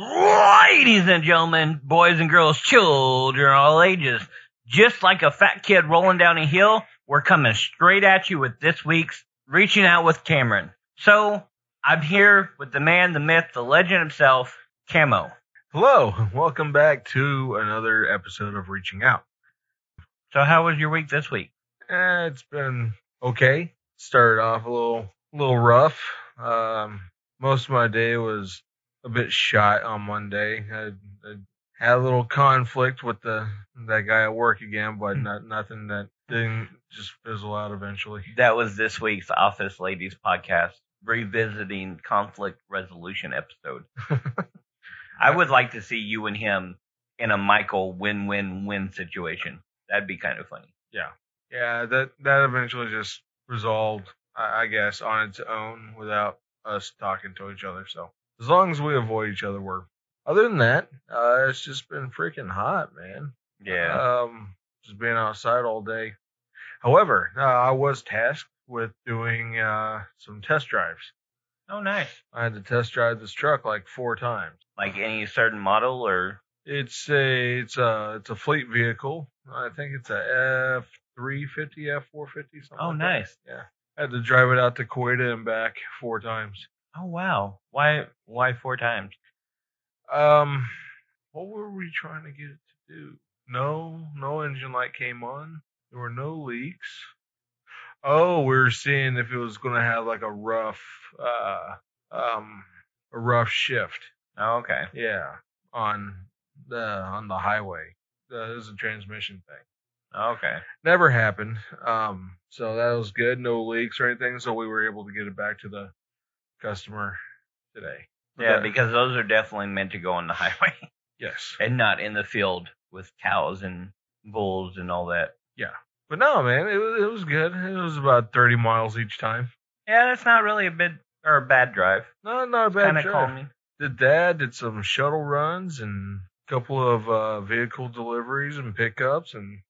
Ladies and gentlemen, boys and girls, children all ages, just like a fat kid rolling down a hill, we're coming straight at you with this week's Reaching Out with Cameron. So, I'm here with the man, the myth, the legend himself, Camo. Hello, welcome back to another episode of Reaching Out. So, how was your week this week? Eh, it's been okay. Started off a little, little rough. Um, most of my day was a bit shot on Monday. I, I had a little conflict with the that guy at work again, but hmm. not nothing that didn't just fizzle out eventually. That was this week's Office Ladies podcast, revisiting conflict resolution episode. I would like to see you and him in a Michael win-win-win situation. That'd be kind of funny. Yeah, yeah. That that eventually just resolved, I, I guess, on its own without us talking to each other. So as long as we avoid each other, we're. Other than that, uh, it's just been freaking hot, man. Yeah. Um, just being outside all day. However, uh, I was tasked with doing uh, some test drives. oh, nice. I had to test drive this truck like four times. Like any certain model or It's a it's a it's a fleet vehicle. I think it's a F three fifty, F four fifty, something. Oh, like that. nice. Yeah. I had to drive it out to Kuwait and back four times. Oh wow. Why why four times? Um, what were we trying to get it to do? No, no engine light came on. There were no leaks. Oh, we were seeing if it was going to have like a rough, uh, um, a rough shift. Oh, okay. Yeah, on the on the highway. Uh, it was a transmission thing. Okay. Never happened. Um, so that was good. No leaks or anything. So we were able to get it back to the customer today. Yeah, Okay. because those are definitely meant to go on the highway yes. and not in the field with cows and bulls and all that. Yeah. But no, man, it was it was good. It was about thirty miles each time. Yeah, that's not really a bid or a bad drive. No, not a bad Kind of drive. calming. Did that? Did some shuttle runs and a couple of uh, vehicle deliveries and pickups. And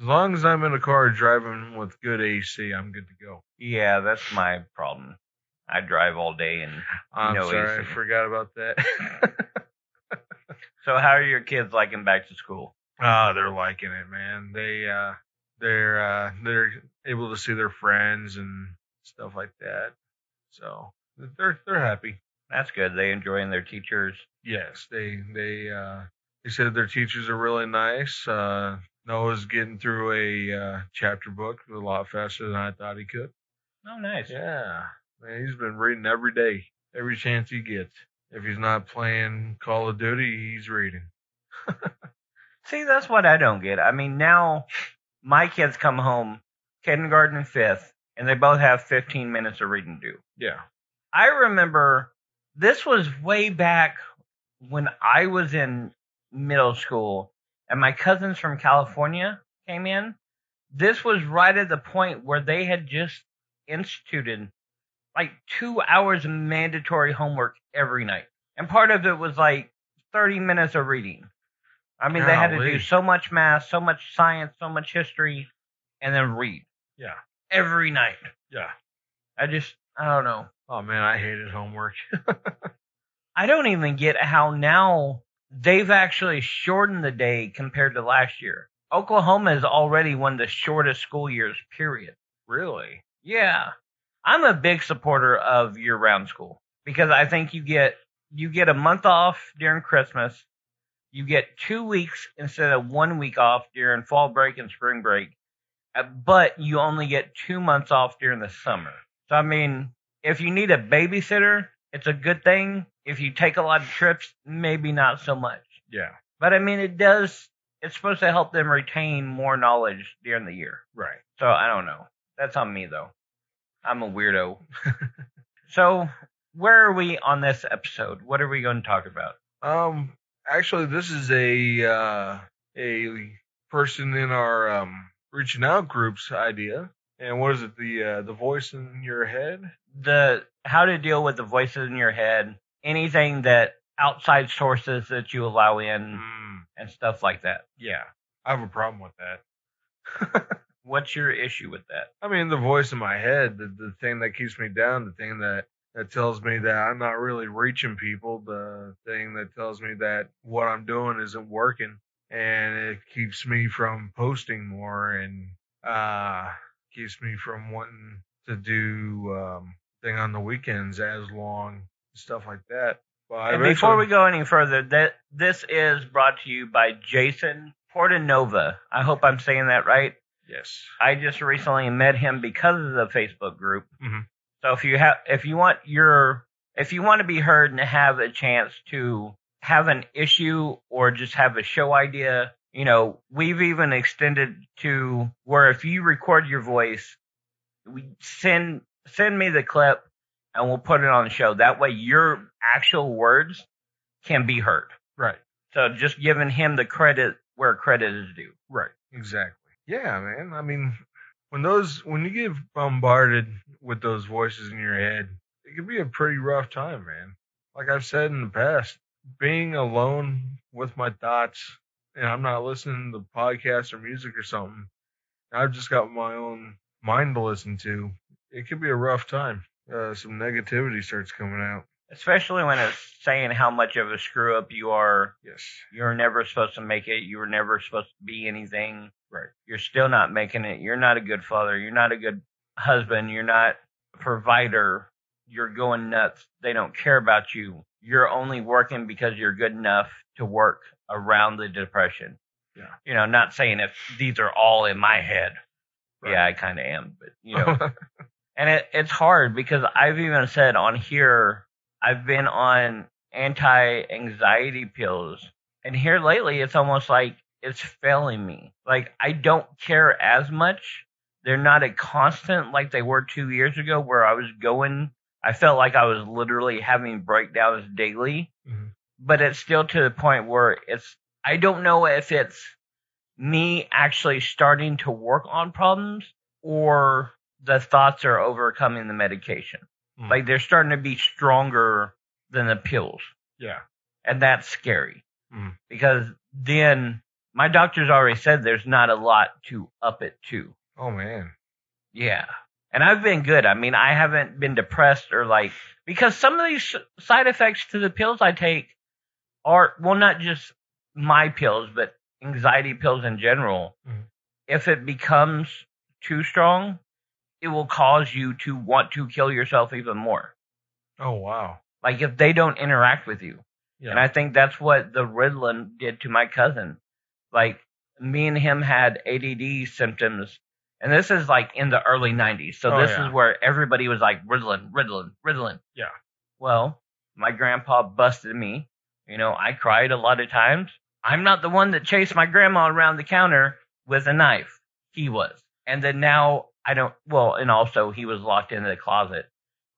as long as I'm in a car driving with good AC, I'm good to go. Yeah, that's my problem. I drive all day and I'm No sorry, I forgot about that. so how are your kids liking back to school? oh, they're liking it, man. They uh, they're uh, they're able to see their friends and stuff like that. So they're they're happy. That's good. They enjoying their teachers. Yes, they they uh they said their teachers are really nice. Uh Noah's getting through a uh chapter book a lot faster than I thought he could. Oh, nice. Yeah. Man, he's been reading every day, every chance he gets. If he's not playing Call of Duty, he's reading. See, that's what I don't get. I mean, now my kids come home, kindergarten and fifth, and they both have 15 minutes of reading to do. Yeah. I remember this was way back when I was in middle school and my cousins from California came in. This was right at the point where they had just instituted like two hours of mandatory homework every night. And part of it was like 30 minutes of reading. I mean, they had to do so much math, so much science, so much history, and then read Yeah. every night. Yeah. I just, I don't know. Oh man, I hated homework. I don't even get how now they've actually shortened the day compared to last year. Oklahoma is already one of the shortest school years, period. really? Yeah. I'm a big supporter of year round school because I think you get you get a month off during Christmas. You get two weeks instead of one week off during fall break and spring break. Uh, But you only get two months off during the summer. So I mean, if you need a babysitter, it's a good thing. If you take a lot of trips, maybe not so much. Yeah. But I mean, it does. It's supposed to help them retain more knowledge during the year. Right. So I don't know. That's on me though. I'm a weirdo. so where are we on this episode? What are we going to talk about? Um, actually, this is a uh, a person in our um, reaching out group's idea. And what is it? The uh, the voice in your head? The how to deal with the voices in your head, anything that outside sources that you allow in Mm, and stuff like that. yeah, I have a problem with that. What's your issue with that? I mean, the voice in my head, the the thing that keeps me down, the thing that that tells me that I'm not really reaching people, the thing that tells me that what I'm doing isn't working, and it keeps me from posting more and uh keeps me from wanting to do um thing on the weekends as long stuff like that. But And before we go any further, that this is brought to you by Jason Portanova. I hope I'm saying that right. Yes, I just recently met him because of the Facebook group. Mhm. So if you have, if you want your, if you want to be heard and have a chance to have an issue or just have a show idea, you know, we've even extended to where if you record your voice, we send send me the clip and we'll put it on the show. That way, your actual words can be heard. right, So just giving him the credit where credit is due. right, exactly. Yeah, man. I mean, when those when you get bombarded with those voices in your head, it can be a pretty rough time, man. Like I've said in the past, being alone with my thoughts and I'm not listening to podcasts or music or something. I've just got my own mind to listen to. It could be a rough time. Uh, some negativity starts coming out. Especially when it's saying how much of a screw up you are. Yes. You're never supposed to make it. You were never supposed to be anything. Right. You're still not making it. You're not a good father. You're not a good husband. You're not a provider. You're going nuts. They don't care about you. You're only working because you're good enough to work around the depression. Yeah. You know, not saying if these are all in my head. Right. Yeah, I kind of am, but you know, and it, it's hard because I've even said on here I've been on anti-anxiety pills, and here lately it's almost like it's failing me. Like I don't care as much. They're not a constant like they were two years ago, where I was going. I felt like I was literally having breakdowns daily, Mhm. but it's still to the point where it's. I don't know if it's me actually starting to work on problems or the thoughts are overcoming the medication. Mm. Like they're starting to be stronger than the pills. yeah. And that's scary. Mm. Because then my doctor's already said there's not a lot to up it to. Oh man. Yeah. And I've been good. I mean, I haven't been depressed or like, because some of these side effects to the pills I take are, well, not just my pills, but anxiety pills in general. Mhm. If it becomes too strong, it will cause you to want to kill yourself even more. Oh wow. Like if they don't interact with you. Yeah. And I think that's what the Ritalin did to my cousin. Like me and him had ADD symptoms, and this is like in the early '90s. So Oh, this yeah. is where everybody was like Ritalin, Ritalin, Ritalin. Yeah. Well, my grandpa busted me. You know, I cried a lot of times. I'm not the one that chased my grandma around the counter with a knife. He was. And then now I don't. Well, and also he was locked in the closet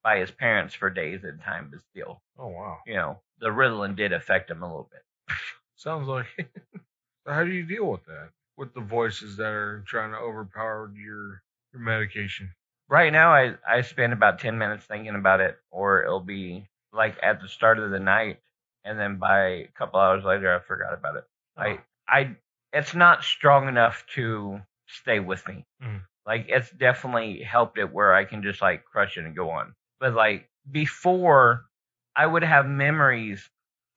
by his parents for days at a time, but still oh wow. you know, the Ritalin did affect him a little bit. Sounds like. so how do you deal with that? With the voices that are trying to overpower your your medication. Right now, I I spend about ten minutes thinking about it, or it'll be like at the start of the night, and then by a couple hours later, I forgot about it. I I it's not strong enough to stay with me. Mhm. Like it's definitely helped it where I can just like crush it and go on. But like before, I would have memories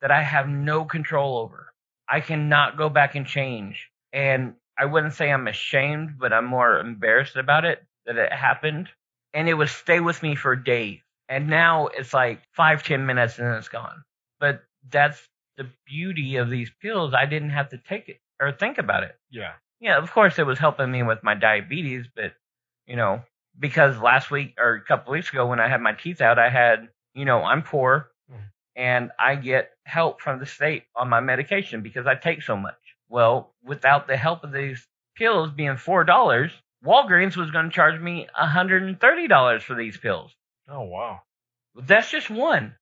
that I have no control over. I cannot go back and change. And I wouldn't say I'm ashamed, but I'm more embarrassed about it that it happened. And it would stay with me for days. And now it's like five, ten minutes and it's gone. But that's the beauty of these pills. I didn't have to take it or think about it. yeah. Yeah, of course it was helping me with my diabetes, but you know, because last week or a couple weeks ago when I had my teeth out, I had, you know, I'm poor Mhm. and I get help from the state on my medication because I take so much. Well, without the help of these pills being four dollars, Walgreens was going to charge me $130 for these pills. Oh wow. That's just one.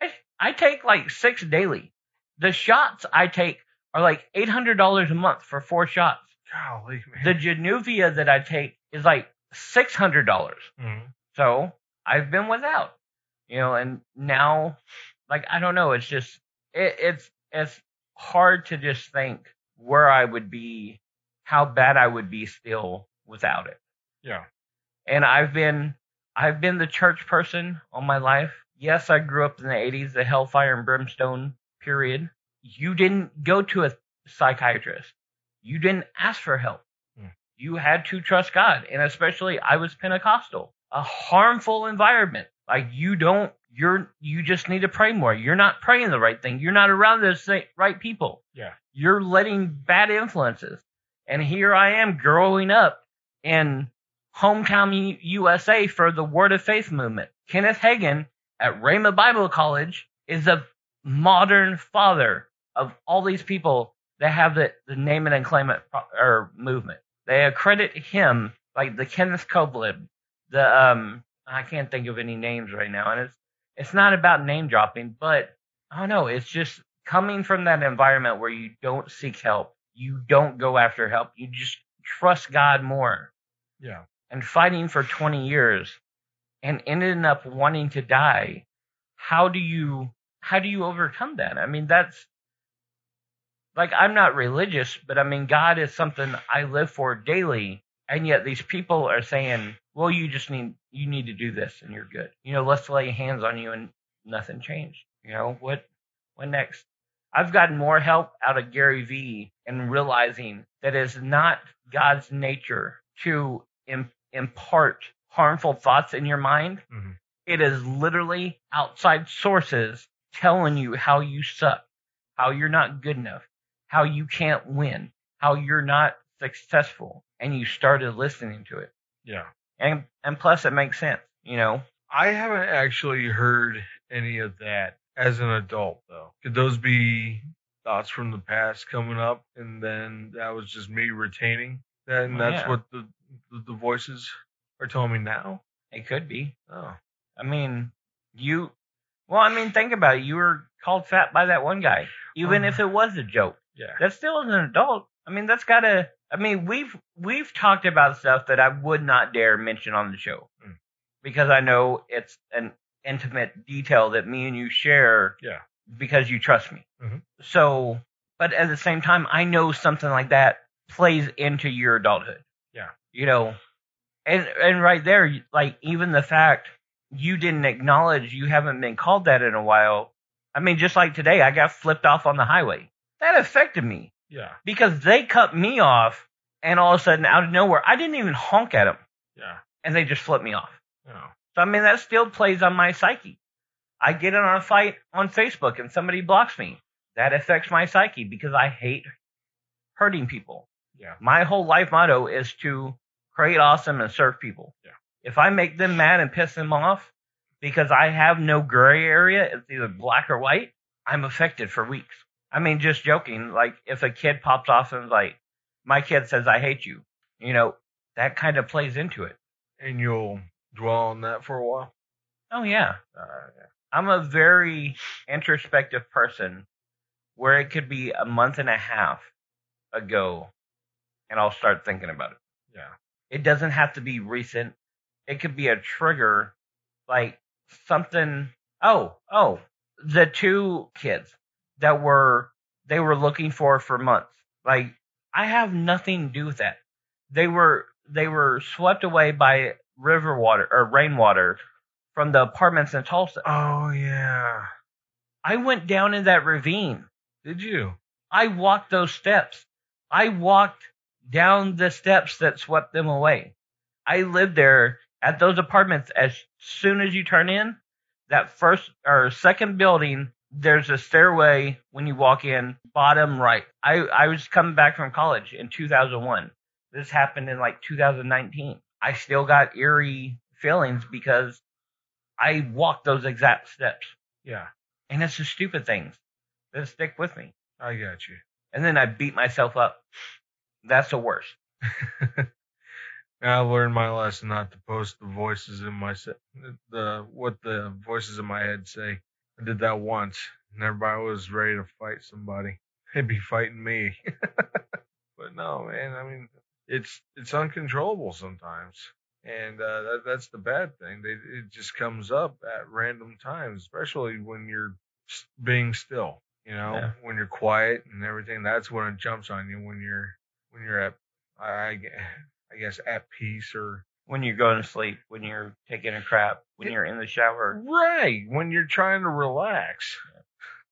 I, I take like six daily. The shots I take are like $800 a month for four shots. Golly, man. The Januvia that I take is like six hundred dollars. Mhm. So I've been without, you know, and now, like I don't know, it's just it, it's it's hard to just think where I would be, how bad I would be still without it. Yeah. And I've been I've been the church person all my life. Yes, I grew up in the 80s, the hellfire and brimstone period. You didn't go to a psychiatrist. You didn't ask for help. Hmm. You had to trust God. And especially I was Pentecostal, a harmful environment. Like you don't, you're, you just need to pray more. You're not praying the right thing. You're not around the right people. Yeah. You're letting bad influences. And here I am growing up in hometown USA for the Word of Faith movement. Kenneth Hagin at Rhema Bible College is a modern father of all these people that have the, the name it and claim it or movement. They accredit him like the Kenneth Copeland, the um I can't think of any names right now, and it's it's not about name dropping, but I don't know, it's just coming from that environment where you don't seek help, you don't go after help, you just trust God more Yeah. and fighting for 20 years and ended up wanting to die how do you how do you overcome that i mean that's like i'm not religious but i mean god is something i live for daily and yet these people are saying well you just need you need to do this and you're good. You know let's lay hands on you and nothing changed. You know what what next? I've gotten more help out of gary vee and realizing that it's not god's nature to Im- impart harmful thoughts in your mind. Hmm it is literally outside sources telling you how you suck, how you're not good enough, how you can't win, how you're not successful, and you started listening to it. Yeah. And and plus it makes sense, you know. I haven't actually heard any of that as an adult though. Could those be thoughts from the past coming up and then that was just me retaining that and Well, that's yeah. what the, the the voices are telling me now? It could be. Oh. I mean, you well, I mean, think about it. You were called fat by that one guy, even Uh. if it was a joke. Yeah. That's still as an adult. I mean, that's gotta. I mean, we've we've talked about stuff that I would not dare mention on the show Mm. because I know it's an intimate detail that me and you share. Yeah. Because you trust me. Mhm. So, but at the same time, I know something like that plays into your adulthood. Yeah. You know, and and right there, like even the fact you didn't acknowledge you haven't been called that in a while. I mean, just like today, I got flipped off on the highway. That affected me Yeah. because they cut me off, and all of a sudden, out of nowhere, I didn't even honk at them, Yeah. and they just flipped me off. Oh. So I mean, that still plays on my psyche. I get in on a fight on Facebook, and somebody blocks me. That affects my psyche because I hate hurting people. Yeah. My whole life motto is to create awesome and serve people. Yeah. If I make them mad and piss them off because I have no gray area, it's either black or white, I'm affected for weeks. I mean, just joking. Like if a kid pops off and like, my kid says, I hate you, you know, that kind of plays into it. And you'll dwell on that for a while? Oh yeah. Uh, yeah. I'm a very introspective person where it could be a month and a half ago and I'll start thinking about it. Yeah. It doesn't have to be recent. It could be a trigger, like something. Oh, oh, the two kids that were they were looking for for months. Like I have nothing to do with that. They were they were swept away by river water or rainwater from the apartments in Tulsa. Oh yeah. I went down in that ravine. Did you? I walked those steps. I walked down the steps that swept them away. I lived there at those apartments. As soon as you turn in, that first or second building, there's a stairway when you walk in, bottom right. I, I was coming back from college in 2001. This happened in like 2019. I still got eerie feelings because I walked those exact steps. Yeah. And it's the stupid things that stick with me. I got you. And then I beat myself up. That's the worst. I learned my lesson not to post the voices in my se- the what the voices in my head say. I did that once, and everybody was ready to fight somebody. They'd be fighting me. but no, man. I mean, it's it's uncontrollable sometimes, and uh, that that's the bad thing. They, it just comes up at random times, especially when you're being still. You know, Yeah. when you're quiet and everything. That's when it jumps on you when you're when you're at I, I I guess at peace or when you're going to sleep, when you're taking a crap, when you're in the shower. Right, when you're trying to relax.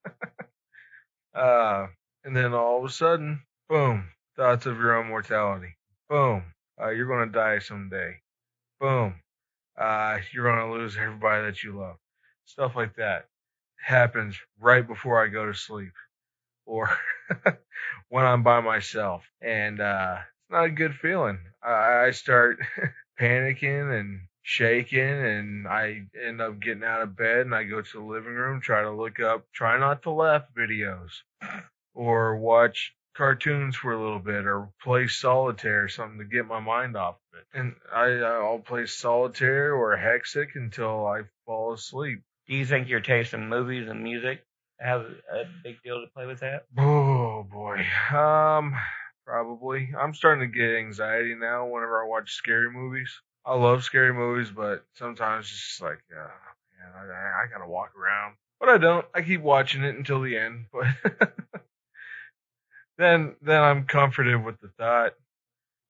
uh, and then all of a sudden, boom, thoughts of your own mortality. Boom, uh, you're going to die someday. Boom, uh, you're going to lose everybody that you love. Stuff like that happens right before I go to sleep or when I'm by myself. And, uh, it's not a good feeling. I, I start panicking and shaking and I end up getting out of bed and I go to the living room, try to look up, try not to laugh videos or watch cartoons for a little bit or play solitaire or something to get my mind off of it. And I, I'll play solitaire or hexic until I fall asleep. Do you think your taste in movies and music has a big deal to play with that? Oh boy. Um, probably. I'm starting to get anxiety now whenever I watch scary movies. I love scary movies, but sometimes it's just like, uh, man, I, I gotta walk around. But I don't. I keep watching it until the end. But then, then I'm comforted with the thought.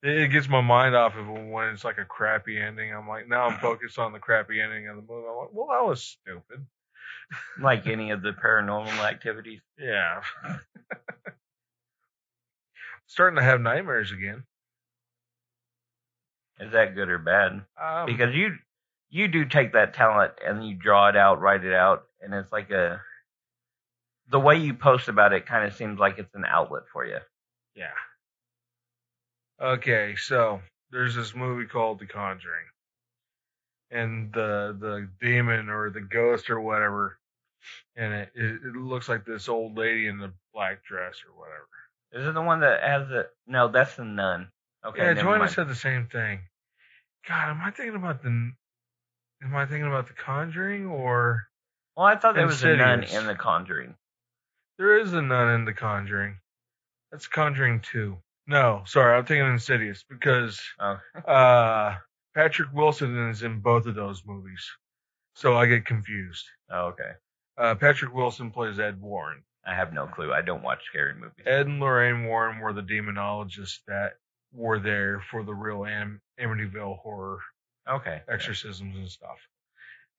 It, it gets my mind off of it when it's like a crappy ending. I'm like, now I'm focused on the crappy ending of the movie. I'm like, well, that was stupid. Like any of the paranormal activities? Yeah. Starting to have nightmares again. Is that good or bad? Um, Because you you do take that talent and you draw it out, write it out, and it's like a the way you post about it kind of seems like it's an outlet for you. Yeah. Okay, so there's this movie called The Conjuring. And the the demon or the ghost or whatever and it, it, it looks like this old lady in the black dress or whatever. Is it the one that has the no? That's the nun. Okay, yeah, Joanna mind. said the same thing. God, am I thinking about the am I thinking about the conjuring or Well, I thought there was a nun Insidious. in The Conjuring. there is a nun in the conjuring. That's Conjuring two. No, sorry, I'm thinking Insidious because Oh, uh Patrick Wilson is in both of those movies. So I get confused. oh, okay. Uh Patrick Wilson plays Ed Warren. I have no clue. I don't watch scary movies. Ed and Lorraine Warren were the demonologists that were there for the real Am- Amityville horror Okay. exorcisms and stuff.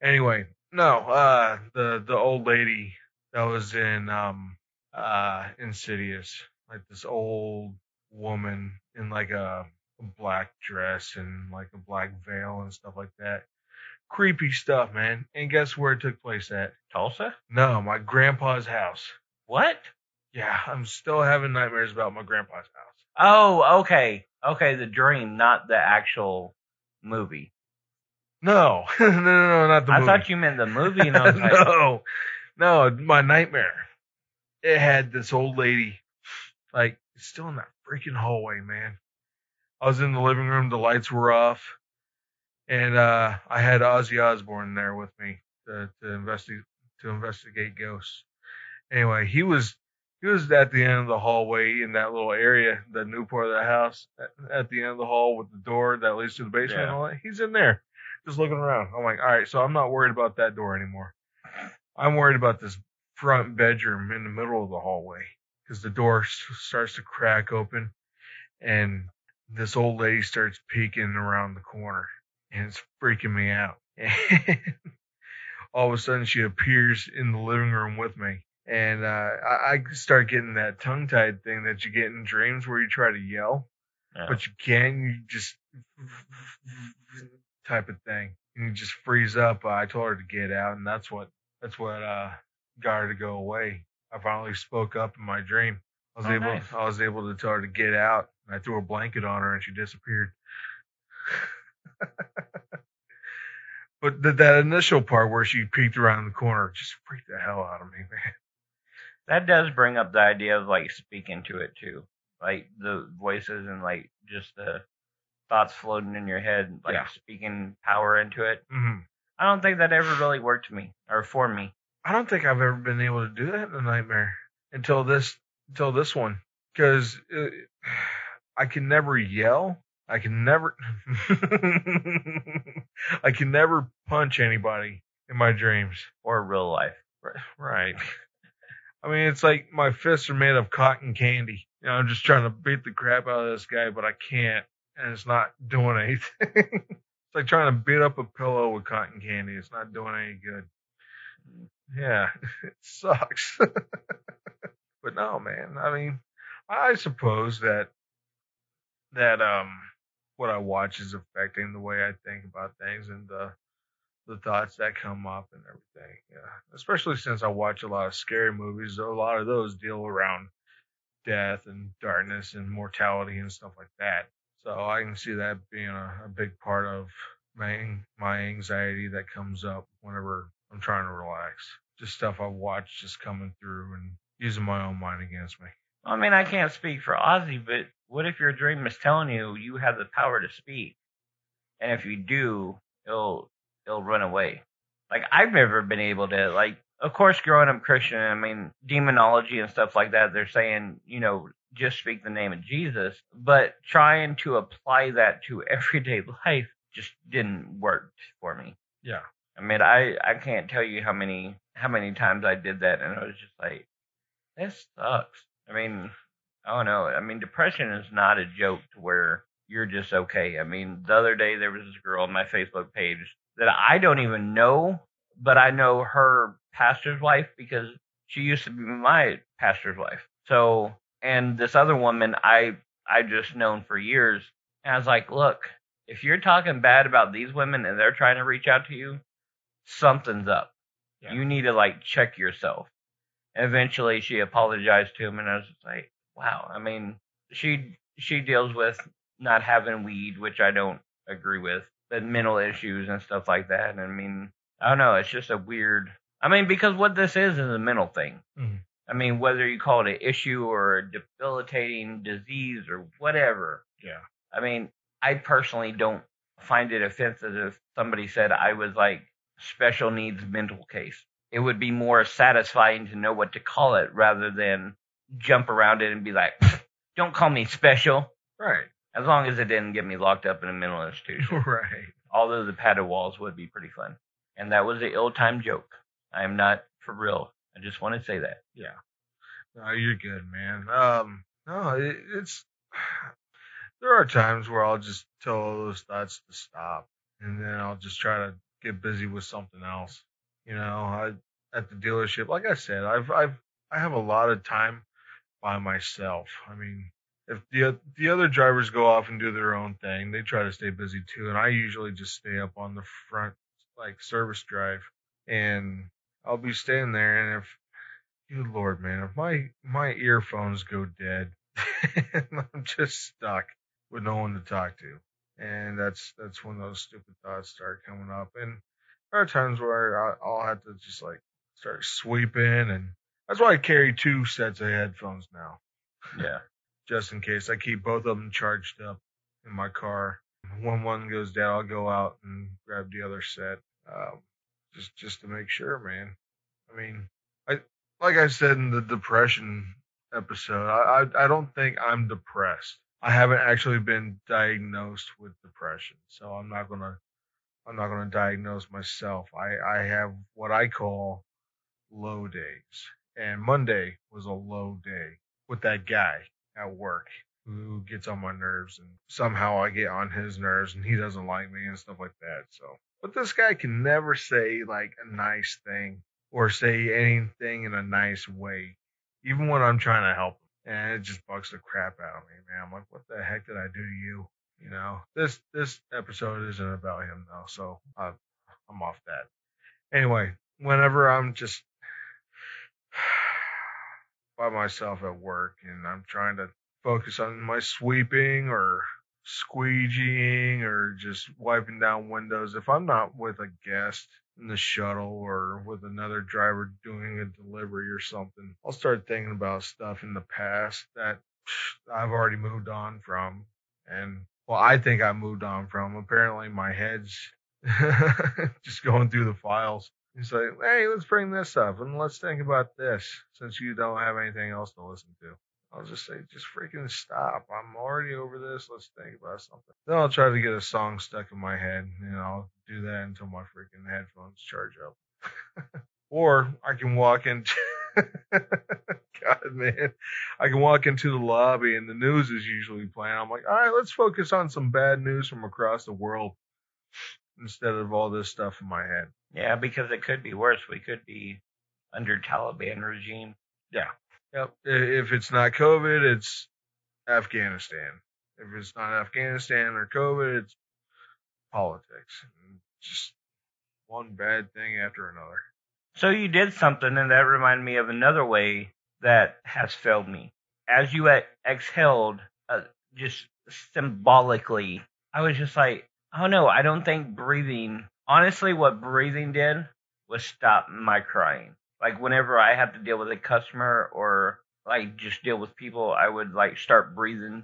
Anyway, no, uh the the old lady that was in um uh Insidious, like this old woman in like a, a black dress and like a black veil and stuff like that. Creepy stuff, man. And guess where it took place at? Tulsa? No, my grandpa's house. What? Yeah, I'm still having nightmares about my grandpa's house. Oh, okay. Okay, the dream, not the actual movie. No, no, no, no, not the movie. I movie. thought you meant the movie, and I was like, no, no, my nightmare. It had this old lady, like, still in that freaking hallway, man. I was in the living room, the lights were off, and uh I had Ozzy Osbourne there with me to, to investigate to investigate ghosts. Anyway, he was he was at the end of the hallway in that little area, the new part of the house, at, the end of the hall with the door that leads to the basement. and all that. He's in there, just looking around. I'm like, all right, so I'm not worried about that door anymore. I'm worried about this front bedroom in the middle of the hallway because the door s- starts to crack open, and this old lady starts peeking around the corner, and it's freaking me out. all of a sudden, she appears in the living room with me. And uh, I, I start getting that tongue tied thing that you get in dreams where you try to yell, Yeah. but you can't. You just type of thing, and you just freeze up. I told her to get out, and that's what that's what uh, got her to go away. I finally spoke up in my dream. I was Oh, able nice. I was able to tell her to get out. And I threw a blanket on her, and she disappeared. but the, that initial part where she peeked around the corner just freaked the hell out of me, man. That does bring up the idea of like speaking to it too, like the voices and like just the thoughts floating in your head, like Yeah. speaking power into it. hmm I don't think that ever really worked for me or for me. I don't think I've ever been able to do that in a nightmare until this until this one because uh, I can never yell. I can never I can never punch anybody in my dreams. or real life. Right. I mean, it's like my fists are made of cotton candy. You know, I'm just trying to beat the crap out of this guy, but I can't, and it's not doing anything. It's like trying to beat up a pillow with cotton candy. It's not doing any good. Yeah, it sucks. but no, man. I mean, I suppose that that um what I watch is affecting the way I think about things and the the thoughts that come up and everything. Yeah, especially since I watch a lot of scary movies. A lot of those deal around death and darkness and mortality and stuff like that. So I can see that being a, a big part of my my anxiety that comes up whenever I'm trying to relax. Just stuff I watch just coming through and using my own mind against me. I mean, I can't speak for Ozzy, but what if your dream is telling you you have the power to speak, and if you do, it'll it'll run away. Like I've never been able to like. Of course, growing up Christian, I mean, demonology and stuff like that. They're saying, you know, just speak the name of Jesus, but trying to apply that to everyday life just didn't work for me. Yeah. I mean, I I can't tell you how many how many times I did that, and I was just like, this sucks. I mean, I don't know. I mean, depression is not a joke to where you're just okay. I mean, the other day there was this girl on my Facebook page that I don't even know, but I know her pastor's wife because she used to be my pastor's wife. So, and this other woman I I just known for years, and I was like, look, if you're talking bad about these women and they're trying to reach out to you, something's up. Yeah. You need to like check yourself. And eventually she apologized to him and I was just like, wow. I mean, she she deals with not having weed, which I don't agree with, but mental issues and stuff like that. And I mean, I don't know, it's just a weird I mean, because what this is is a mental thing. Mhm. I mean, whether you call it an issue or a debilitating disease or whatever, Yeah. I mean, I personally don't find it offensive if somebody said I was like special needs mental case. It would be more satisfying to know what to call it rather than jump around it and be like, don't call me special. Right. As long as it didn't get me locked up in a mental institution. right. Although the padded walls would be pretty fun. And that was an ill timed joke. I am not for real. I just want to say that. Yeah. No, you're good, man. Um, no, it, it's there are times where I'll just tell all those thoughts to stop, and then I'll just try to get busy with something else. You know, I at the dealership, like I said, I've I've I have a lot of time by myself. I mean, if the the other drivers go off and do their own thing, they try to stay busy too, and I usually just stay up on the front like service drive, and I'll be staying there, and if Good lord, man! If my my earphones go dead, I'm just stuck with no one to talk to, and that's that's when those stupid thoughts start coming up. And there are times where I, I'll have to just like start sweeping, and that's why I carry two sets of headphones now, Yeah. Just in case. I keep both of them charged up in my car. When one goes down, I'll go out and grab the other set, um, just just to make sure, man. I mean, I like I said in the depression episode, I, I I don't think I'm depressed. I haven't actually been diagnosed with depression, so I'm not gonna I'm not gonna diagnose myself. I I have what I call low days, and Monday was a low day with that guy at work who mm-hmm. gets on my nerves, and somehow I get on his nerves, and he doesn't like me and stuff like that. So, but this guy can never say like a nice thing or say anything in a nice way, even when I'm trying to help him. And it just bugs the crap out of me, man. I'm like, what the heck did I do to you? You know, this this episode isn't about him though, so I, I'm off that. Anyway, whenever I'm just by myself at work and I'm trying to focus on my sweeping or squeegeeing or just wiping down windows, if I'm not with a guest in the shuttle or with another driver doing a delivery or something, I'll start thinking about stuff in the past that I've already moved on from. And well, I think I moved on from. Apparently, my head's just going through the files. He's like, hey, let's bring this up and let's think about this since you don't have anything else to listen to. I'll just say, just freaking stop. I'm already over this. Let's think about something. Then I'll try to get a song stuck in my head, and I'll do that until my freaking headphones charge up. or I can walk into, God man, I can walk into the lobby and the news is usually playing. I'm like, all right, let's focus on some bad news from across the world. instead of all this stuff in my head. Yeah, because it could be worse. We could be under Taliban regime. Yeah. Yep. If it's not COVID, it's Afghanistan. If it's not Afghanistan or COVID, it's politics. Just one bad thing after another. So you did something, and that reminded me of another way that has failed me. As you e- exhaled, uh, just symbolically, I was just like, oh no, I don't think breathing. Honestly, what breathing did was stop my crying. Like whenever I have to deal with a customer or like just deal with people, I would like start breathing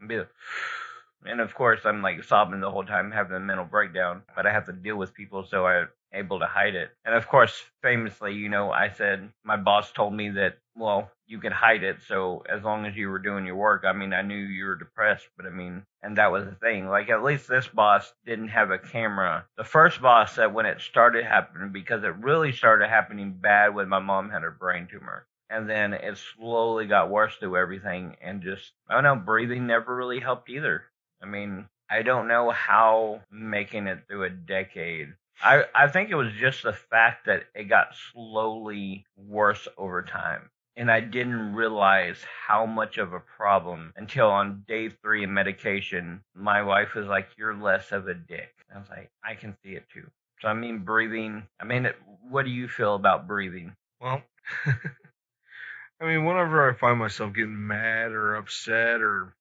and be like, and of course I'm like sobbing the whole time, having a mental breakdown. But I have to deal with people, so I'm able to hide it. And of course, famously, you know, I said my boss told me that well, you could hide it. So as long as you were doing your work, I mean, I knew you were depressed, but I mean, and that was the thing. Like at least this boss didn't have a camera. The first boss said when it started happening, because it really started happening bad when my mom had her brain tumor. And then it slowly got worse through everything and just, I don't know, breathing never really helped either. I mean, I don't know how making it through a decade. I, I think it was just the fact that it got slowly worse over time. And I didn't realize how much of a problem until on day three of medication, my wife was like, You're less of a dick. I was like, I can see it too. So, I mean, breathing. I mean, what do you feel about breathing? Well, I mean, whenever I find myself getting mad or upset or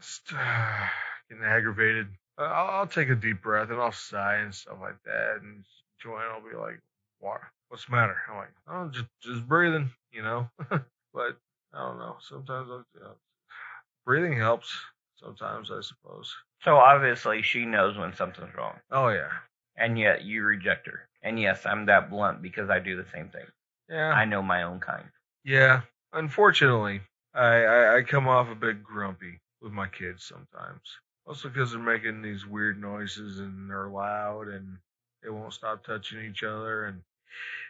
just, uh, getting aggravated, I'll, I'll take a deep breath and I'll sigh and stuff like that. And Joanne will be like, "What? What's the matter?" I'm like, "Oh, just just breathing," you know. but I don't know. Sometimes I'll, you know, breathing helps. Sometimes I suppose. So, obviously, she knows when something's wrong. Oh yeah, And yet, you reject her. And yes, I'm that blunt because I do the same thing. yeah. I know my own kind. Yeah, unfortunately, I, I I come off a bit grumpy with my kids sometimes. Also because they're making these weird noises and they're loud and they won't stop touching each other and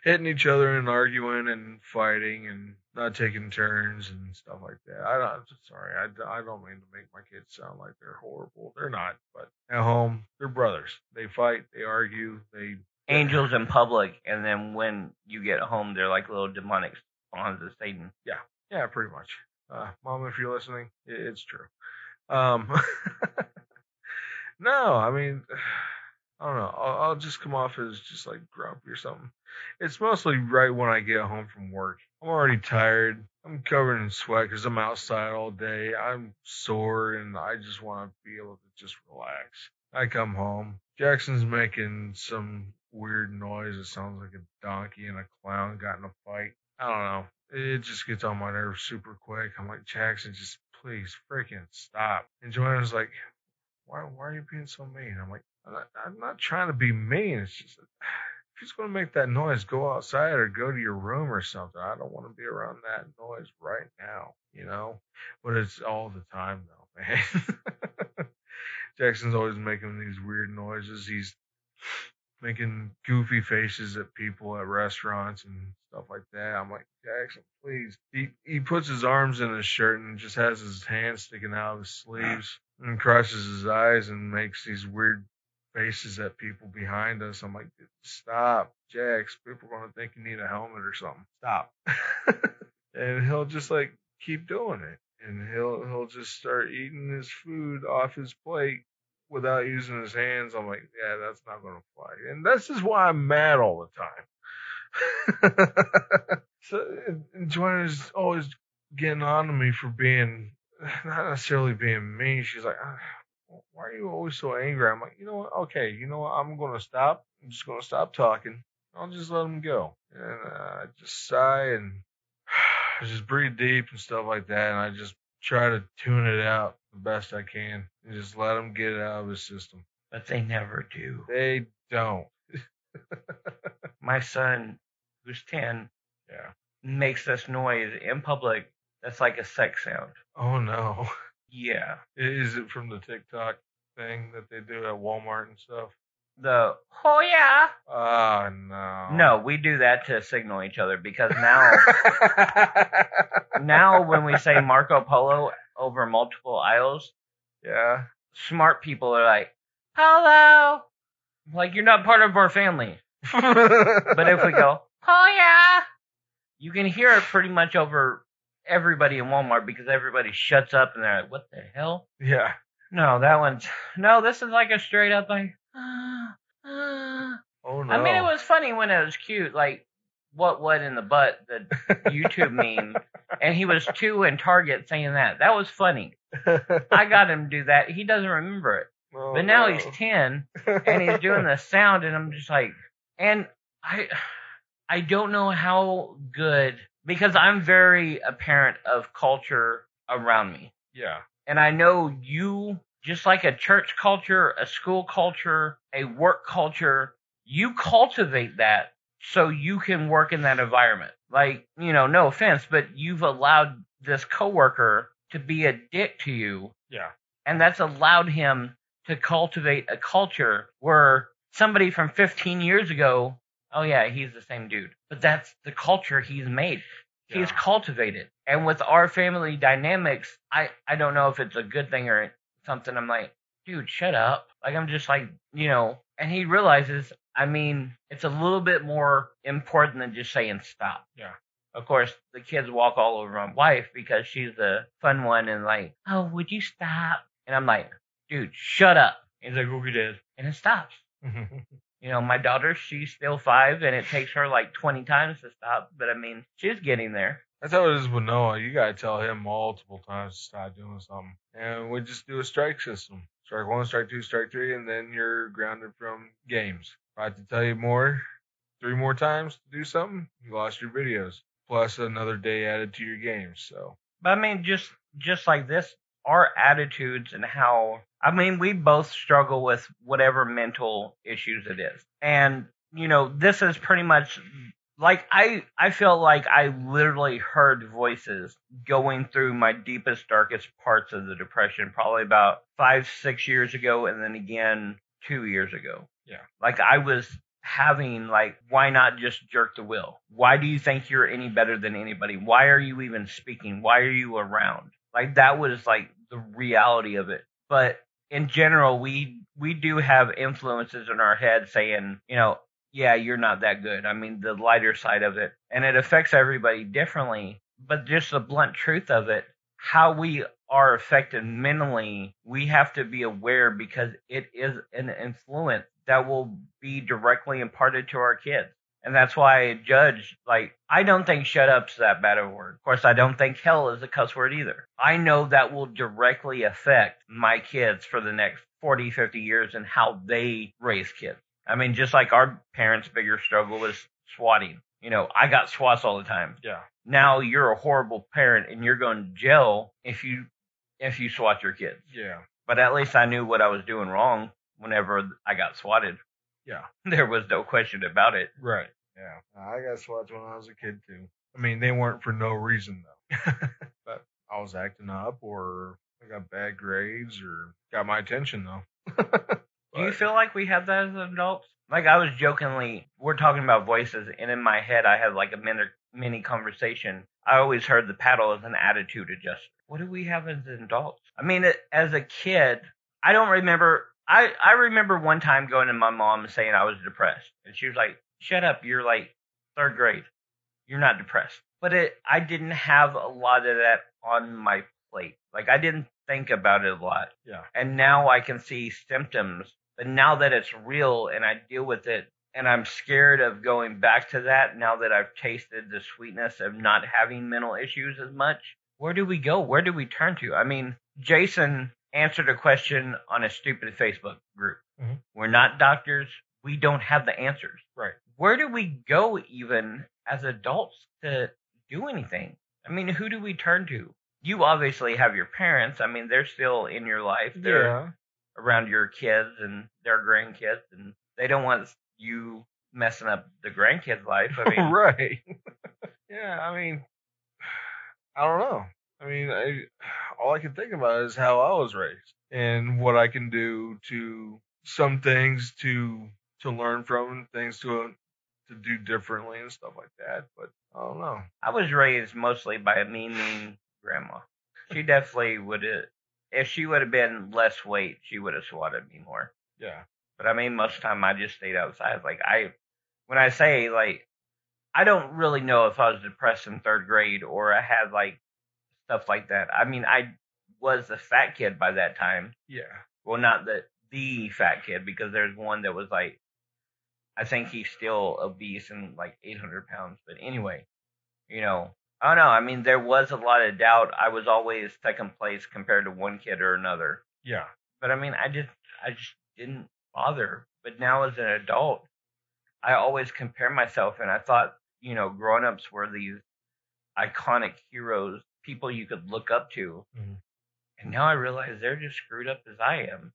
hitting each other and arguing and fighting and not taking turns and stuff like that. I don't. Sorry, I, don't- I don't mean to make my kids sound like they're horrible. They're not. But at home, they're brothers. They fight. They argue. They Angels in public, and then when you get home, they're like little demonic spawns of Satan. Yeah, yeah, pretty much. Uh, Mom, if you're listening, it's true. Um, no, I mean, I don't know. I'll, I'll just come off as just like grumpy or something. It's mostly right when I get home from work. I'm already tired. I'm covered in sweat because I'm outside all day. I'm sore and I just want to be able to just relax. I come home. Jackson's making some weird noise. It sounds like a donkey and a clown got in a fight. I don't know. It just gets on my nerves super quick. I'm like, Jackson, just please freaking stop. And Joanna's like, why, why are you being so mean? I'm like, I'm not, I'm not trying to be mean. It's just, that he's going to make that noise, go outside or go to your room or something. I don't want to be around that noise right now, you know? But it's all the time though, man. Jackson's always making these weird noises. He's making goofy faces at people at restaurants and stuff like that. I'm like, Jackson, please. He he puts his arms in his shirt and just has his hands sticking out of his ah. sleeves and crosses his eyes and makes these weird faces at people behind us. I'm like, stop, Jax. People are gonna think you need a helmet or something. Stop. and he'll just like keep doing it. And he'll he'll just start eating his food off his plate without using his hands. I'm like, yeah, that's not gonna fly. And this is why I'm mad all the time. so Joanna's always getting on to me for being not necessarily being mean. She's like, "Ah, why are you always so angry? I'm like, you know what? Okay, you know what? I'm gonna stop. I'm just gonna stop talking. I'll just let him go. And uh, I just sigh and I just breathe deep and stuff like that. And I just try to tune it out the best I can and just let him get it out of his system. But they never do. They don't. My son, who's 10, Yeah. makes this noise in public that's like a sex sound. Oh no. Yeah. Is it from the TikTok thing that they do at Walmart and stuff? The, oh yeah. Oh no. No, we do that to signal each other because now, now when we say Marco Polo over multiple aisles, yeah. smart people are like, Polo, Like you're not part of our family. but But if we go, oh yeah, you can hear it pretty much over everybody in Walmart because everybody shuts up and they're like, what the hell? yeah, No, that one's no. This is like a straight up like. ah, ah. oh no. I mean, it was funny when it was cute, like what what in the butt the YouTube meme, and he was two in Target saying that. That was funny. I got him to do that. He doesn't remember it, Oh, but now no. he's ten and he's doing the sound, and I'm just like, and I I don't know how good because I'm very apparent of culture around me. Yeah, And I know you, just like a church culture, a school culture, a work culture, you cultivate that so you can work in that environment. Like, you know, no offense, but you've allowed this coworker to be a dick to you, yeah, and that's allowed him to cultivate a culture where somebody from 15 years ago, oh yeah, he's the same dude. But that's the culture he's made he's Yeah. cultivated. And with our family dynamics, I I don't know if it's a good thing or something. I'm like, dude, shut up. Like I'm just like, you know. And he realizes, I mean, it's a little bit more important than just saying stop. Yeah. Of course, the kids walk all over my wife because she's the fun one and like, oh, would you stop? And I'm like, dude, shut up. And He's like, okay, dad. And it stops. You know, my daughter, she's still five, and it takes her like 20 times to stop. But I mean, she's getting there. That's how it is with Noah. You gotta tell him multiple times to stop doing something, and we just do a strike system: strike one, strike two, strike three, and then you're grounded from games. If I have to tell you more, three more times to do something, you lost your videos, plus another day added to your games. So But I mean, just just like this, our attitudes and how I mean, we both struggle with whatever mental issues it is, and you know, this is pretty much like I I feel like I literally heard voices going through my deepest, darkest parts of the depression, probably about five, six years ago, and then again two years ago. Yeah. like I was having like why not just jerk the wheel? Why do you think you're any better than anybody? Why are you even speaking? Why are you around? Like that was like the reality of it. But in general we we do have influences in our head saying you know yeah you're not that good. I mean the lighter side of it. And it affects everybody differently. But just the blunt truth of it how we are affected mentally we have to be aware because it is an influence that will be directly imparted to our kids and that's why I judge, like, I don't think shut up's that bad of a word. Of course, I don't think hell is a cuss word either. I know that will directly affect my kids for the next 40, 50 years and how they raise kids. I mean, just like our parents' bigger struggle was swatting. You know, I got swats all the time. yeah, Now you're a horrible parent and you're going to jail if you, if you swat your kids. yeah, But at least I knew what I was doing wrong whenever I got swatted. Yeah. There was no question about it. Right. Yeah. I got swats when I was a kid too. I mean, they weren't for no reason though. but I was acting up or I got bad grades or got my attention though. Do you feel like we have that as adults? Like I was jokingly, we're talking about voices, and in my head I had like a mini, mini conversation. I always heard the paddle as an attitude adjuster. What do we have as adults? I mean, as a kid, I don't remember. I I remember one time going to my mom and saying I was depressed, and she was like, "Shut up! You're like third grade. You're not depressed." But it, I didn't have a lot of that on my plate. Like I didn't think about it a lot Yeah. and now I can see symptoms. But now that it's real and I deal with it, and I'm scared of going back to that now that I've tasted the sweetness of not having mental issues as much, where do we go? Where do we turn to? I mean, Jason answered a question on a stupid Facebook group. Mhm. We're not doctors. We don't have the answers. Right. Where do we go even as adults to do anything? I mean, who do we turn to? You obviously have your parents. I mean, they're still in your life. They're Yeah. around your kids and their grandkids, and they don't want you messing up the grandkids' life. I mean, right. yeah, I mean, I don't know. I mean, I, all I can think about is how I was raised and what I can do to some things to to learn from things to to do differently and stuff like that. But I don't know. I was raised mostly by a mean, mean grandma. She definitely would have, if she would have been less weight, she would have swatted me more. Yeah. But I mean, most of the time I just stayed outside. Like I, when I say like, I don't really know if I was depressed in third grade or I had like stuff like that. I mean, I was a fat kid by that time. Yeah. Well, not the the fat kid because there's one that was like, I think he's still obese and like 800 pounds. But anyway, you know, I don't know. I mean, there was a lot of doubt. I was always second place compared to one kid or another. Yeah. But I mean, I just I just didn't bother. But now as an adult, I always compare myself, and I thought, you know, grown ups were these iconic heroes, people you could look up to. Mhm. And now I realize they're just screwed up as I am.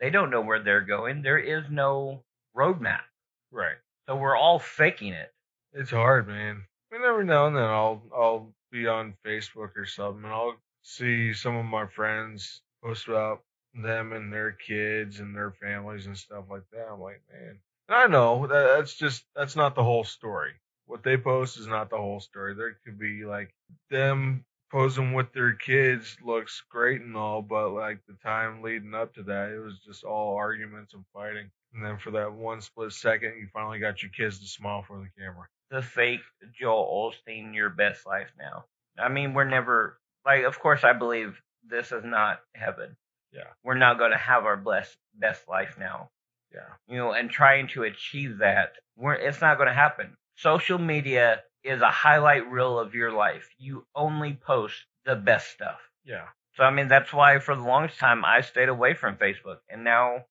They don't know where they're going. There is no roadmap. Right. So we're all faking it. It's hard, man. I mean, every now and then I'll I'll be on Facebook or something, and I'll see some of my friends post about them and their kids and their families and stuff like that. I'm like, man, and I know that that's just that's not the whole story. What they post is not the whole story. There could be like them posing with their kids looks great and all, but like the time leading up to that, it was just all arguments and fighting. And then for that one split second, you finally got your kids to smile for the camera. the fake Joel Osteen your best life now. I mean, we're never like of course I believe this is not heaven. Yeah. We're not going to have our blessed best life now. Yeah. You know, and trying to achieve that, we're it's not going to happen. Social media is a highlight reel of your life. You only post the best stuff. Yeah. So I mean that's why for the longest time I stayed away from Facebook and now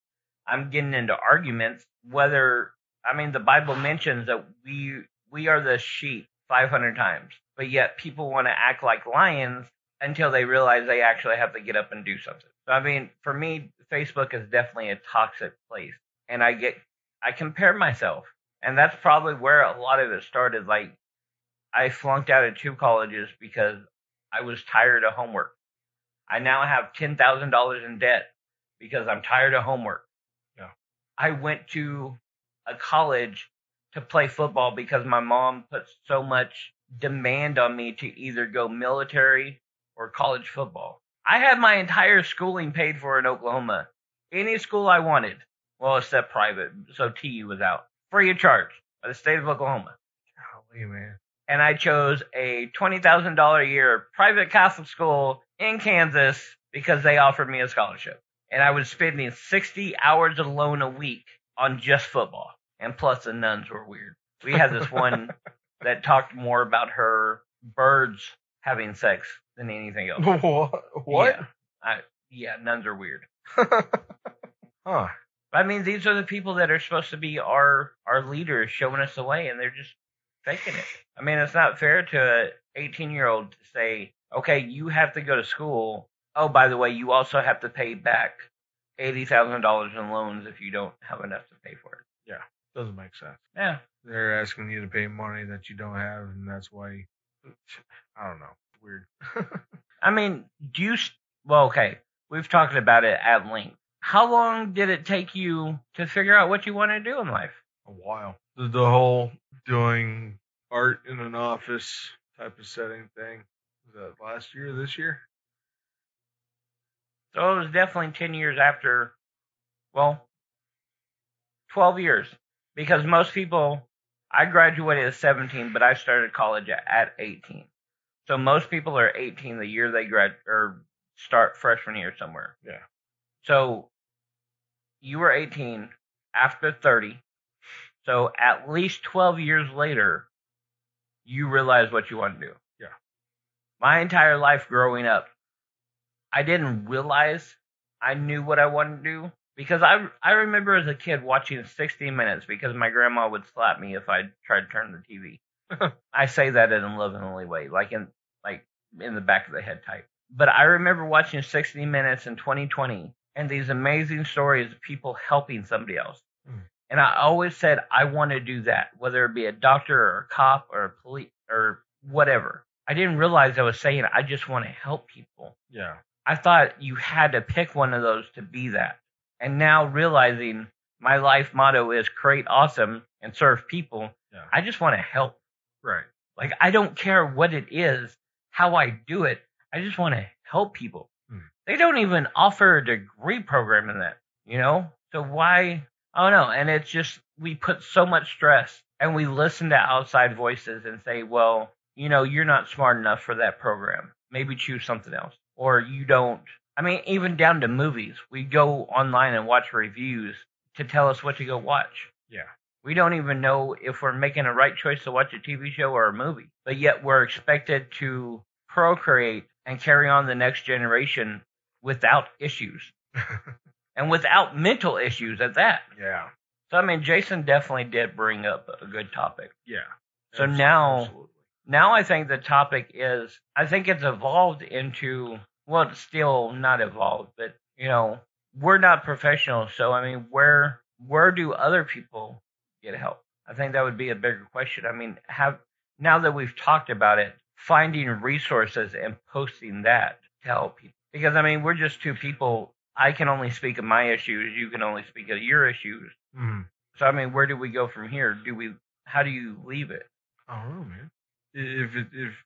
I'm getting into arguments whether I mean the Bible mentions that we we are the sheep 500 times but yet people want to act like lions until they realize they actually have to get up and do something. So I mean for me Facebook is definitely a toxic place and I get I compare myself and that's probably where a lot of it started like I flunked out of two colleges because I was tired of homework. I now have ten thousand dollars in debt because I'm tired of homework. Yeah. I went to a college to play football because my mom put so much demand on me to either go military or college football. I had my entire schooling paid for in Oklahoma. Any school I wanted. Well, except private, so TU was out. Free of charge by the state of Oklahoma Golly, man. and I chose a twenty thousand dollar a year private Catholic school in Kansas because they offered me a scholarship. And I was spending sixty hours alone a week on just football. And plus the nuns were weird. We had this one that talked more about her birds having sex than anything else. what? What? Yeah, I, yeah nuns are weird. huh. I mean, these are the people that are supposed to be our our leaders, showing us the way, and they're just faking it. I mean, it's not fair to a 18 year old to say, okay, you have to go to school. Oh, by the way, you also have to pay back eighty thousand dollars in loans if you don't have enough to pay for it. Yeah, doesn't make sense. Yeah, They're asking you to pay money that you don't have, and that's why. I don't know. Weird. I mean, do you? s- Well, okay, we've talked about it at length. How long did it take you to figure out what you want to do in life? a while. The, the whole doing art in an office type of setting thing. Was that last year, this year? So it was definitely 10 years after, well, 12 years. Because most people, I graduated at 17, but I started college at, at 18. So most people are 18 the year they grad or start freshman year somewhere. Yeah. So you were 18 after 30. So at least 12 years later, you realize what you want to do. Yeah. My entire life growing up, I didn't realize I knew what I wanted to do because I I remember as a kid watching 60 Minutes because my grandma would slap me if I tried to turn the TV. I say that in a lovingly way, like in like in the back of the head type. But I remember watching 60 Minutes in 2020 and these amazing stories of people helping somebody else. Mm. And I always said I want to do that, whether it be a doctor or a cop or a police or whatever. I didn't realize I was saying I just want to help people. Yeah. I thought you had to pick one of those to be that. And now realizing my life motto is create awesome and serve people, Yeah. I just want to help. Right. Like I don't care what it is, how I do it. I just want to help people. They don't even offer a degree program in that, you know? So why? I don't know. And it's just we put so much stress and we listen to outside voices and say, well, you know, you're not smart enough for that program. Maybe choose something else. Or you don't. I mean, even down to movies. We go online and watch reviews to tell us what to go watch. Yeah. We don't even know if we're making a right choice to watch a TV show or a movie. But yet we're expected to procreate and carry on the next generation without issues and without mental issues at that. yeah. So I mean, Jason definitely did bring up a good topic. Yeah. So Abs- now- absolutely. Now I think the topic is, I think it's evolved into, well, it's still not evolved, but you know, we're not professionals. So I mean, where where do other people get help? I think that would be a bigger question. I mean, have now that we've talked about it, finding resources and posting that to help people. Because I mean, we're just two people. I can only speak of my issues. You can only speak of your issues. Mhm. So I mean, where do we go from here? Do we? How do you leave it? I don't know, man. I- If if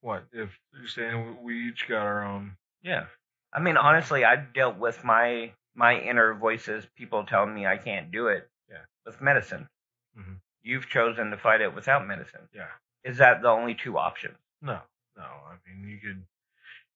what if you're saying we each got our own? Yeah. I mean, honestly, I've dealt with my my inner voices, people telling me I can't do it. Yeah. With medicine. Mm-hmm. You've chosen to fight it without medicine. Yeah. Is that the only two options? No, no. I mean, you could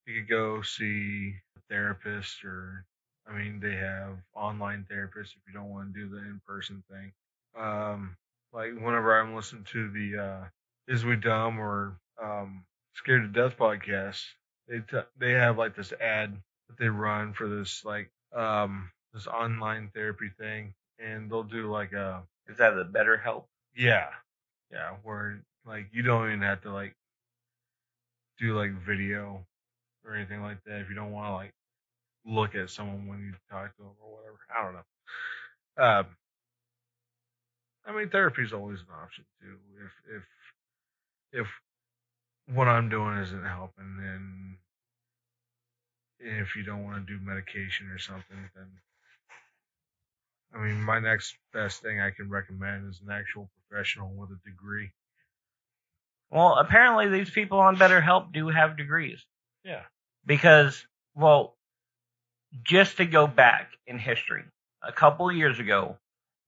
you could go see a therapist, or I mean, they have online therapists if you don't want to do the in person thing. Um, like whenever I'm listening to the uh, Is We Dumb or um, Scared to Death podcast, they t- they have like this ad that they run for this like um this online therapy thing, and they'll do like a Is that the better help? yeah, yeah, where like you don't even have to like do like video or anything like that if you don't want to like look at someone when you talk to them or whatever. I don't know. Um, I mean, therapy is always an option too. If if if what I'm doing isn't helping, then if you don't want to do medication or something, then I mean, my next best thing I can recommend is an actual professional with a degree. Well, apparently these people on Better Help do have degrees. Yeah. Because, well, just to go back in history, a couple of years ago,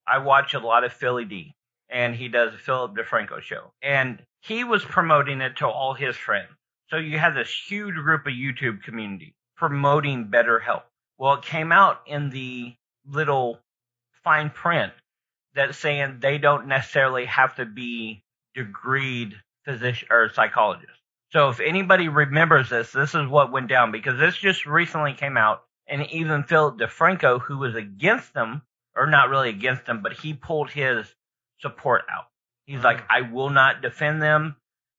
I watch a lot of Philly D, and he does a Philip DeFranco show, and he was promoting it to all his friends. So you had this huge group of YouTube community promoting Better Help. Well, it came out in the little fine print that saying they don't necessarily have to be degreed physician or psychologist. So if anybody remembers this, this is what went down because this just recently came out, and even Philip DeFranco, who was against them, or not really against them, but he pulled his support out. He's mm-hmm. like, I will not defend them.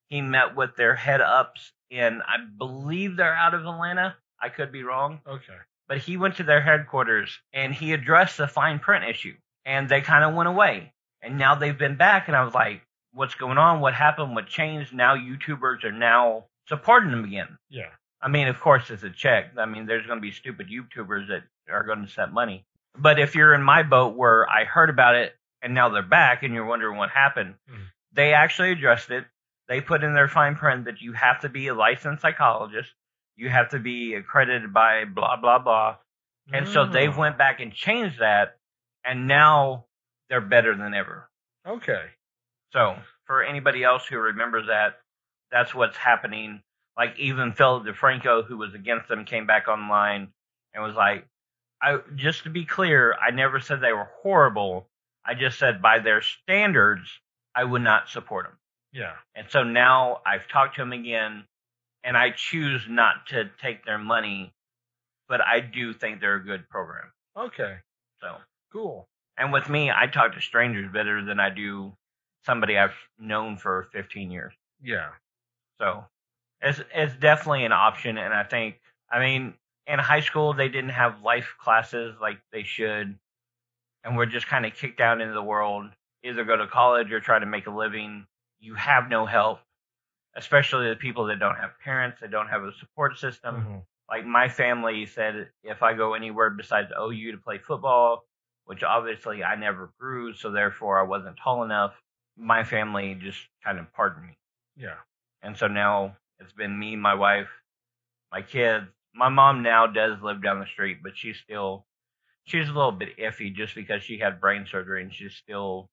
He met with their head ups in, I believe they're out of Atlanta. I could be wrong Okay. but he went to their headquarters and he addressed the fine print issue and they kind of went away and now they've been back and i was like what's going on what happened what changed now youtubers are now supporting them again Yeah. i mean of course it's a check i mean there's going to be stupid youtubers that are going to set money but if you're in my boat where i heard about it and now they're back and you're wondering what happened Mhm. they actually addressed it they put in their fine print that you have to be a licensed psychologist you have to be accredited by blah blah blah and so they Oh, went back and changed that, and now they're better than ever. Okay. So for anybody else who remembers that, that's what's happening. Like even Philip DeFranco, who was against them, came back online and was like, "I just to be clear, I never said they were horrible. I just said by their standards, I would not support them." Yeah. And so now I've talked to him again, and I choose not to take their money, but I do think they're a good program. Okay. So. Cool. And with me, I talk to strangers better than I do somebody I've known for 15 years. Yeah. So it's it's definitely an option. And I think, I mean, in high school they didn't have life classes like they should, and we're just kind of kicked out into the world. Either go to college or try to make a living. You have no help, especially the people that don't have parents, that don't have a support system Mhm. like my family said if I go anywhere besides OU to play football, which obviously I never grew, so therefore I wasn't tall enough, my family just kind of pardoned me. Yeah. And so now it's been me, my wife, my kids. My mom now does live down the street, but she's still she's a little bit iffy just because she had brain surgery and she's still,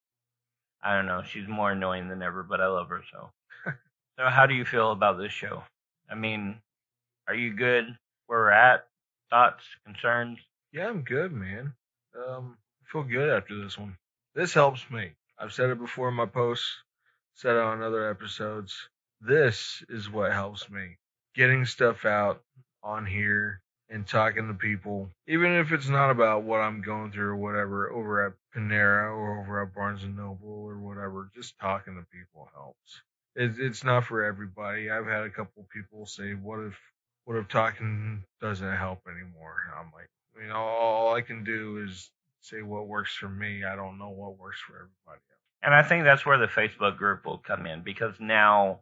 I don't know, she's more annoying than ever, but I love her so. so how do you feel about this show? I mean, are you good where we're at? Thoughts, concerns? Yeah, I'm good, man. Um, I feel good after this one. This helps me. I've said it before in my posts, said it on other episodes. This is what helps me. Getting stuff out on here and talking to people, even if it's not about what I'm going through or whatever, over at Panera or over at Barnes and Noble or whatever, just talking to people helps. It's it's not for everybody. I've had a couple people say, "What if what if talking doesn't help anymore?" I'm like, I mean, all I can do is say what works for me. I don't know what works for everybody else. And I think that's where the Facebook group will come in because now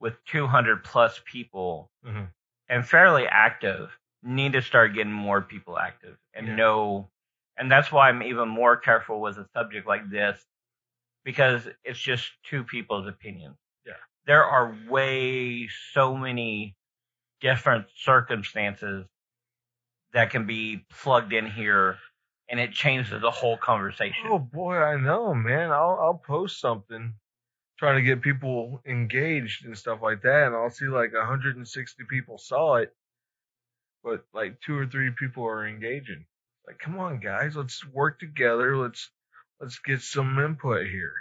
with 200 plus people Mhm. and fairly active, need to start getting more people active and Yeah. know. And that's why I'm even more careful with a subject like this because it's just two people's opinions. Yeah. There are way so many different circumstances that can be plugged in here and it changes the whole conversation. Oh boy, I know, man. I'll I'll post something, trying to get people engaged and stuff like that, and I'll see like 160 people saw it, but like two or three people are engaging. Like, come on, guys, let's work together. Let's let's get some input here.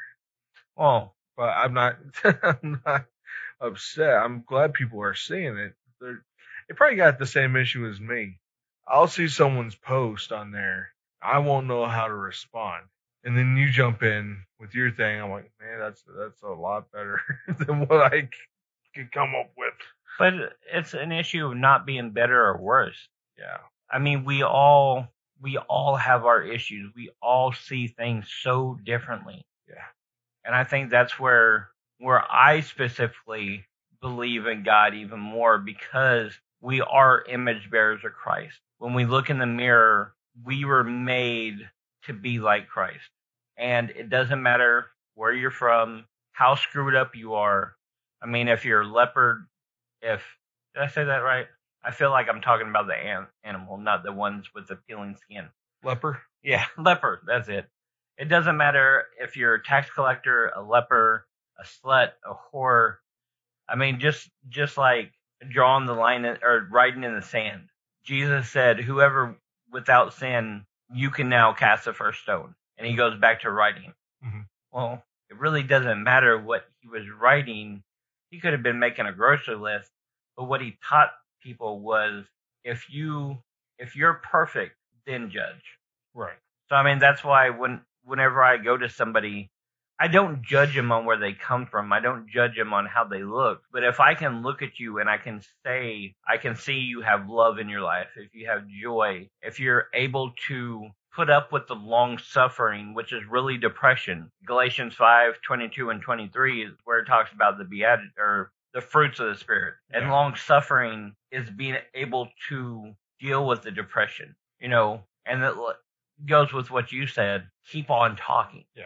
Well, But I'm not I'm not upset. I'm glad people are seeing it. They're they probably got the same issue as me. I'll see someone's post on there. I won't know how to respond. And then you jump in with your thing. I'm like, man, that's that's a lot better than what I could come up with. but it's an issue of not being better or worse. Yeah. I mean, we all we all have our issues. We all see things so differently. Yeah. And I think that's where where I specifically believe in God even more because we are image bearers of Christ. When we look in the mirror, we were made to be like Christ. And it doesn't matter where you're from, how screwed up you are. I mean, if you're a leopard, if did I say that right? I feel like I'm talking about the an- animal, not the ones with the peeling skin. Leper. Yeah, leper. That's it. It doesn't matter if you're a tax collector, a leper, a slut, a whore. I mean, just just like drawing the line in, or writing in the sand. Jesus said, "Whoever without sin, you can now cast the first stone." And he goes back to writing. Mhm. Well, it really doesn't matter what he was writing. He could have been making a grocery list, but what he taught people was if you if you're perfect, then judge. Right. So I mean that's why when whenever I go to somebody, I don't judge them on where they come from. I don't judge them on how they look. But if I can look at you and I can say I can see you have love in your life, if you have joy, if you're able to put up with the long suffering, which is really depression. Galatians 5, 22 and 23 is where it talks about the beat or the fruits of the spirit. And Yeah. long suffering is being able to deal with the depression, you know, and it l- goes with what you said. Keep on talking. Yeah.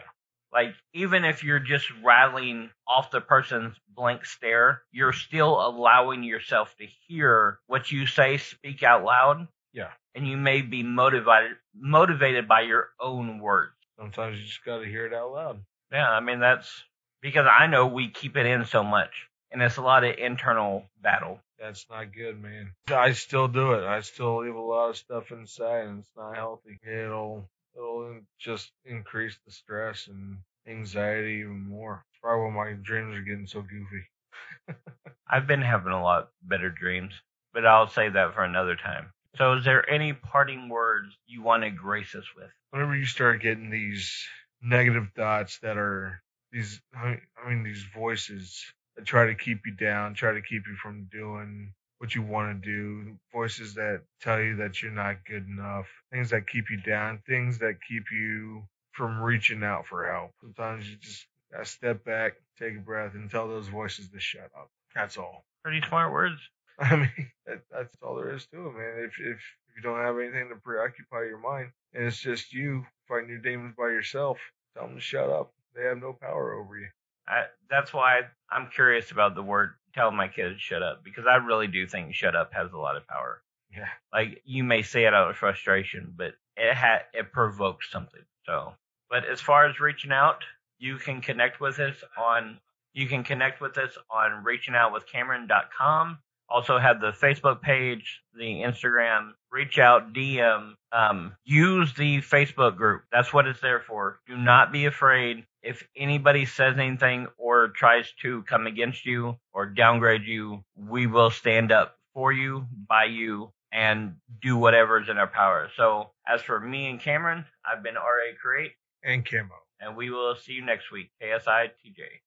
Like, even if you're just rattling off the person's blank stare, you're still allowing yourself to hear what you say speak out loud. Yeah. And you may be motivated motivated by your own words. Sometimes you just got to hear it out loud. Yeah, I mean that's because I know we keep it in so much, and it's a lot of internal battle. That's not good, man. I still do it. I still leave a lot of stuff inside, and it's not healthy. It'll it'll just increase the stress and anxiety even more. It's probably why my dreams are getting so goofy. I've been having a lot better dreams, but I'll save that for another time. So, is there any parting words you want to grace us with? Whenever you start getting these negative thoughts that are these, I I mean, these voices that try to keep you down, try to keep you from doing what you want to do, voices that tell you that you're not good enough, things that keep you down, things that keep you from reaching out for help. Sometimes you just gotta step back, take a breath, and tell those voices to shut up. That's all. Pretty smart words. I mean, that, that's all there is to it, man. If, if if you don't have anything to preoccupy your mind, and it's just you fighting your demons by yourself, tell them to shut up. They have no power over you. I, that's why I'm curious about the word telling my kids shut up because I really do think shut up has a lot of power. Yeah. Like you may say it out of frustration, but it had it provokes something. So, but as far as reaching out, you can connect with us on you can connect with us on reachingoutwithcameron.com. Also have the Facebook page, the Instagram, reach out, DM, um, use the Facebook group. That's what it's there for. Do not be afraid. If anybody says anything or tries to come against you or downgrade you, we will stand up for you, by you, and do whatever is in our power. So as for me and Cameron, I've been RA Create. And Camo. And we will see you next week. KSI TJ.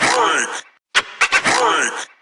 Break. Break.